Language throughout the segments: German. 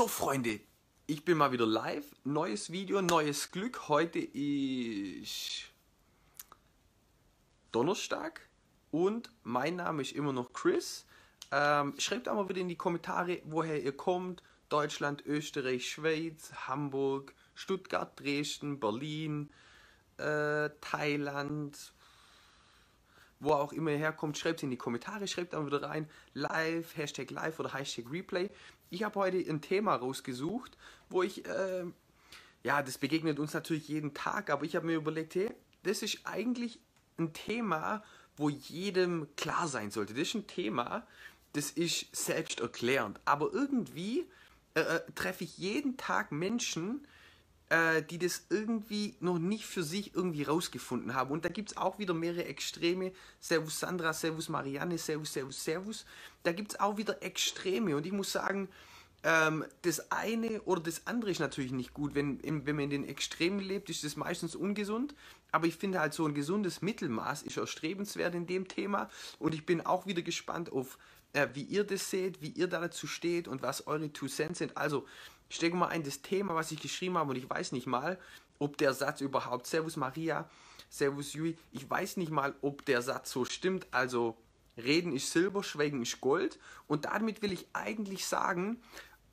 So, Freunde, ich bin mal wieder live. Neues Video, neues Glück. Heute ist Donnerstag und mein Name ist immer noch Chris. Ähm, schreibt auch mal wieder in die Kommentare, woher ihr kommt. Deutschland, Österreich, Schweiz, Hamburg, Stuttgart, Dresden, Berlin, äh, Thailand, wo auch immer ihr herkommt, schreibt in die Kommentare, schreibt dann wieder rein, live, Hashtag live oder Hashtag Replay. Ich habe heute ein Thema rausgesucht, wo ich, äh, ja, das begegnet uns natürlich jeden Tag, aber ich habe mir überlegt, hey, das ist eigentlich ein Thema, wo jedem klar sein sollte. Das ist ein Thema, das ist selbsterklärend, aber irgendwie äh, äh treffe ich jeden Tag Menschen, äh, die das irgendwie noch nicht für sich irgendwie rausgefunden haben. Und da gibt es auch wieder mehrere Extreme. Servus Sandra, Servus Marianne, Servus, Servus, Servus. Da gibt es auch wieder Extreme. Und ich muss sagen, ähm, das eine oder das andere ist natürlich nicht gut. Wenn, wenn man in den Extremen lebt, ist das meistens ungesund. Aber ich finde halt so ein gesundes Mittelmaß ist erstrebenswert in dem Thema. Und ich bin auch wieder gespannt auf, äh, wie ihr das seht, wie ihr dazu steht und was eure Two Cents sind. Also stecke mal ein, das Thema, was ich geschrieben habe, und ich weiß nicht mal, ob der Satz überhaupt, Servus Maria, Servus Jui, ich weiß nicht mal, ob der Satz so stimmt, also Reden ist Silber, Schweigen ist Gold. Und damit will ich eigentlich sagen,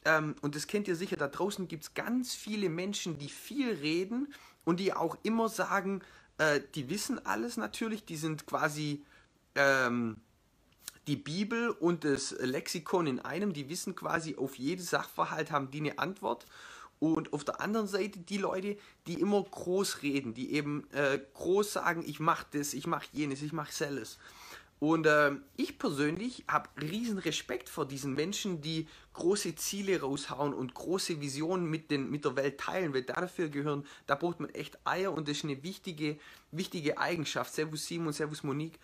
ähm, und das kennt ihr sicher, da draußen gibt es ganz viele Menschen, die viel reden und die auch immer sagen, äh, die wissen alles natürlich, die sind quasi ähm, die Bibel und das Lexikon in einem, die wissen quasi auf jedes Sachverhalt, haben die eine Antwort. Und auf der anderen Seite die Leute, die immer groß reden, die eben äh, groß sagen, ich mache das, ich mache jenes, ich mache selles. Und äh, ich persönlich habe riesen Respekt vor diesen Menschen, die große Ziele raushauen und große Visionen mit, den, mit der Welt teilen, weil dafür gehören, da braucht man echt Eier und das ist eine wichtige, wichtige Eigenschaft. Servus Simon, Servus Monique.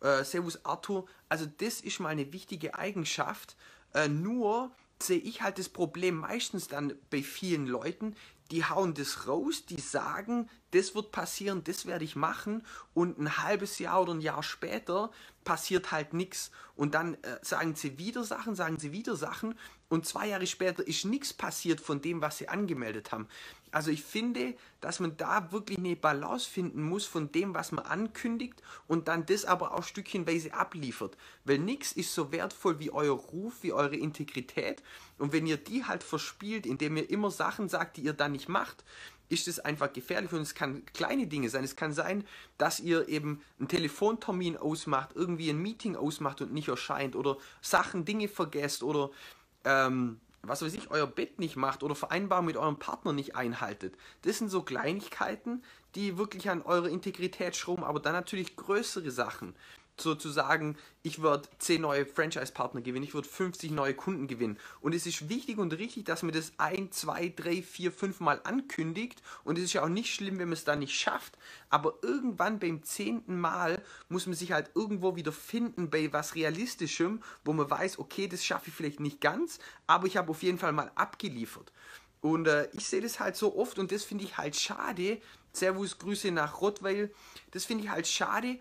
Äh, Servus Arthur. Also das ist mal eine wichtige Eigenschaft. Äh, nur sehe ich halt das Problem meistens dann bei vielen Leuten, die hauen das raus, die sagen, das wird passieren, das werde ich machen und ein halbes Jahr oder ein Jahr später passiert halt nichts und dann äh, sagen sie wieder Sachen, sagen sie wieder Sachen und zwei Jahre später ist nichts passiert von dem, was sie angemeldet haben. Also ich finde, dass man da wirklich eine Balance finden muss von dem, was man ankündigt und dann das aber auch stückchenweise abliefert. Weil nichts ist so wertvoll wie euer Ruf, wie eure Integrität. Und wenn ihr die halt verspielt, indem ihr immer Sachen sagt, die ihr dann nicht macht, ist es einfach gefährlich und es kann kleine Dinge sein. Es kann sein, dass ihr eben einen Telefontermin ausmacht, irgendwie ein Meeting ausmacht und nicht erscheint oder Sachen, Dinge vergesst oder ähm, was weiß ich, euer Bett nicht macht oder Vereinbarung mit eurem Partner nicht einhaltet. Das sind so Kleinigkeiten, die wirklich an eurer Integrität schrauben, aber dann natürlich größere Sachen sozusagen, ich würde 10 neue Franchise-Partner gewinnen, ich würde 50 neue Kunden gewinnen. Und es ist wichtig und richtig, dass man das ein, zwei, drei, vier, fünf Mal ankündigt. Und es ist ja auch nicht schlimm, wenn man es dann nicht schafft. Aber irgendwann beim zehnten Mal muss man sich halt irgendwo wieder finden bei was Realistischem, wo man weiß, okay, das schaffe ich vielleicht nicht ganz, aber ich habe auf jeden Fall mal abgeliefert. Und äh, ich sehe das halt so oft und das finde ich halt schade. Servus, Grüße nach Rottweil. Das finde ich halt schade,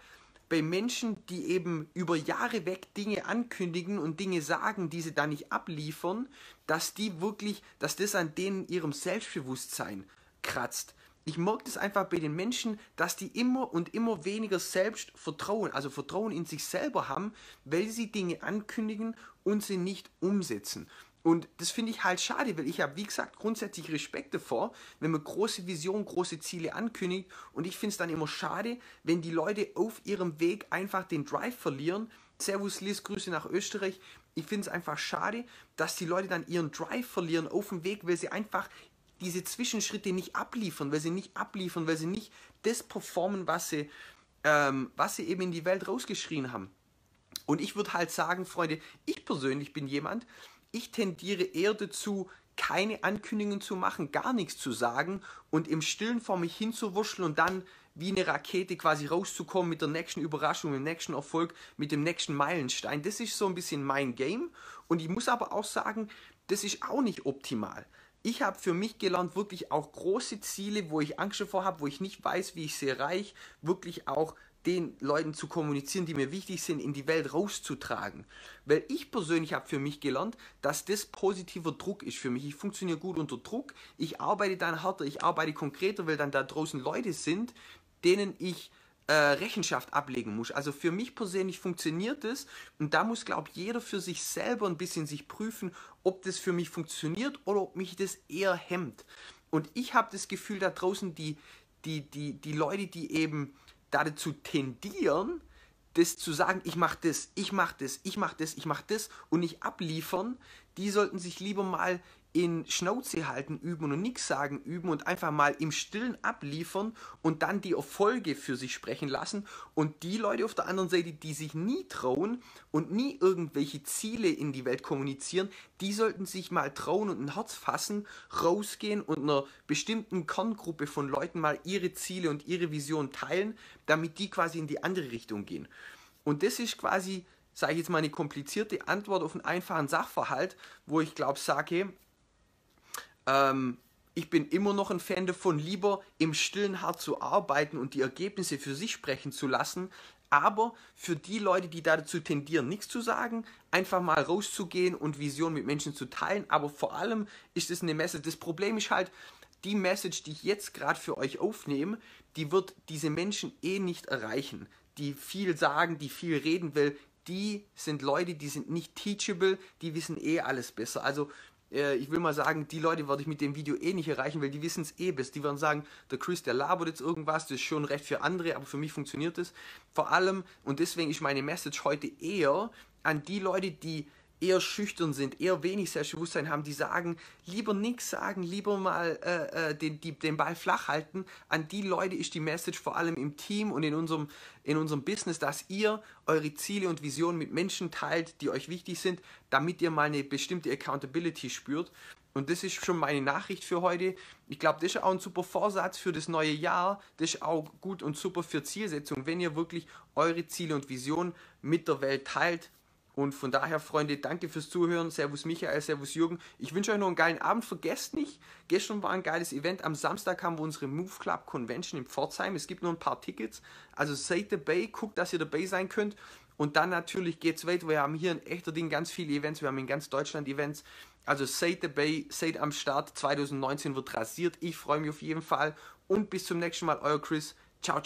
bei Menschen, die eben über Jahre weg Dinge ankündigen und Dinge sagen, die sie dann nicht abliefern, dass die wirklich, dass das an denen ihrem Selbstbewusstsein kratzt. Ich merke das einfach bei den Menschen, dass die immer und immer weniger Selbstvertrauen, also Vertrauen in sich selber haben, weil sie Dinge ankündigen und sie nicht umsetzen. Und das finde ich halt schade, weil ich habe, wie gesagt, grundsätzlich Respekt davor, wenn man große Visionen, große Ziele ankündigt. Und ich finde es dann immer schade, wenn die Leute auf ihrem Weg einfach den Drive verlieren. Servus Liz, Grüße nach Österreich. Ich finde es einfach schade, dass die Leute dann ihren Drive verlieren auf dem Weg, weil sie einfach diese Zwischenschritte nicht abliefern, weil sie nicht abliefern, weil sie nicht das performen, was sie, ähm, was sie eben in die Welt rausgeschrien haben. Und ich würde halt sagen, Freunde, ich persönlich bin jemand, ich tendiere eher dazu, keine Ankündigungen zu machen, gar nichts zu sagen und im Stillen vor mich hinzuwurscheln und dann wie eine Rakete quasi rauszukommen mit der nächsten Überraschung, dem nächsten Erfolg, mit dem nächsten Meilenstein. Das ist so ein bisschen mein Game und ich muss aber auch sagen, das ist auch nicht optimal. Ich habe für mich gelernt, wirklich auch große Ziele, wo ich Angst davor habe, wo ich nicht weiß, wie ich sie erreiche, wirklich auch den Leuten zu kommunizieren, die mir wichtig sind, in die Welt rauszutragen. Weil ich persönlich habe für mich gelernt, dass das positiver Druck ist für mich. Ich funktioniere gut unter Druck, ich arbeite dann härter, ich arbeite konkreter, weil dann da draußen Leute sind, denen ich äh, Rechenschaft ablegen muss. Also für mich persönlich funktioniert es und da muss, glaube ich, jeder für sich selber ein bisschen sich prüfen, ob das für mich funktioniert oder ob mich das eher hemmt. Und ich habe das Gefühl, da draußen die, die, die, die Leute, die eben dazu tendieren, das zu sagen, ich mache das, ich mache das, ich mache das, ich mache das und nicht abliefern, die sollten sich lieber mal in Schnauze halten üben und nichts sagen üben und einfach mal im Stillen abliefern und dann die Erfolge für sich sprechen lassen. Und die Leute auf der anderen Seite, die sich nie trauen und nie irgendwelche Ziele in die Welt kommunizieren, die sollten sich mal trauen und ein Herz fassen, rausgehen und einer bestimmten Kerngruppe von Leuten mal ihre Ziele und ihre Vision teilen, damit die quasi in die andere Richtung gehen. Und das ist quasi sage ich jetzt mal eine komplizierte Antwort auf einen einfachen Sachverhalt, wo ich glaube, sage, ähm, ich bin immer noch ein Fan davon, lieber im stillen hart zu arbeiten und die Ergebnisse für sich sprechen zu lassen. Aber für die Leute, die dazu tendieren, nichts zu sagen, einfach mal rauszugehen und Visionen mit Menschen zu teilen. Aber vor allem ist es eine Message. Das Problem ist halt, die Message, die ich jetzt gerade für euch aufnehme, die wird diese Menschen eh nicht erreichen. Die viel sagen, die viel reden will, die sind Leute, die sind nicht teachable, die wissen eh alles besser. Also ich will mal sagen, die Leute werde ich mit dem Video eh nicht erreichen, weil die wissen es eh best. Die werden sagen, der Chris, der labert jetzt irgendwas, das ist schon recht für andere, aber für mich funktioniert das. Vor allem, und deswegen ist meine Message heute eher an die Leute, die eher schüchtern sind, eher wenig Selbstbewusstsein haben, die sagen, lieber nichts sagen, lieber mal äh, äh, den, die, den Ball flach halten. An die Leute ist die Message vor allem im Team und in unserem, in unserem Business, dass ihr eure Ziele und Visionen mit Menschen teilt, die euch wichtig sind, damit ihr mal eine bestimmte Accountability spürt. Und das ist schon meine Nachricht für heute. Ich glaube, das ist auch ein super Vorsatz für das neue Jahr. Das ist auch gut und super für Zielsetzung, wenn ihr wirklich eure Ziele und Visionen mit der Welt teilt und von daher, Freunde, danke fürs Zuhören. Servus Michael, Servus Jürgen. Ich wünsche euch noch einen geilen Abend. Vergesst nicht, gestern war ein geiles Event. Am Samstag haben wir unsere Move Club Convention in Pforzheim. Es gibt nur ein paar Tickets. Also seid dabei, guckt, dass ihr dabei sein könnt. Und dann natürlich geht es weiter. Wir haben hier ein echter Ding ganz viele Events. Wir haben in ganz Deutschland Events. Also seid dabei, seid am Start. 2019 wird rasiert. Ich freue mich auf jeden Fall. Und bis zum nächsten Mal, euer Chris.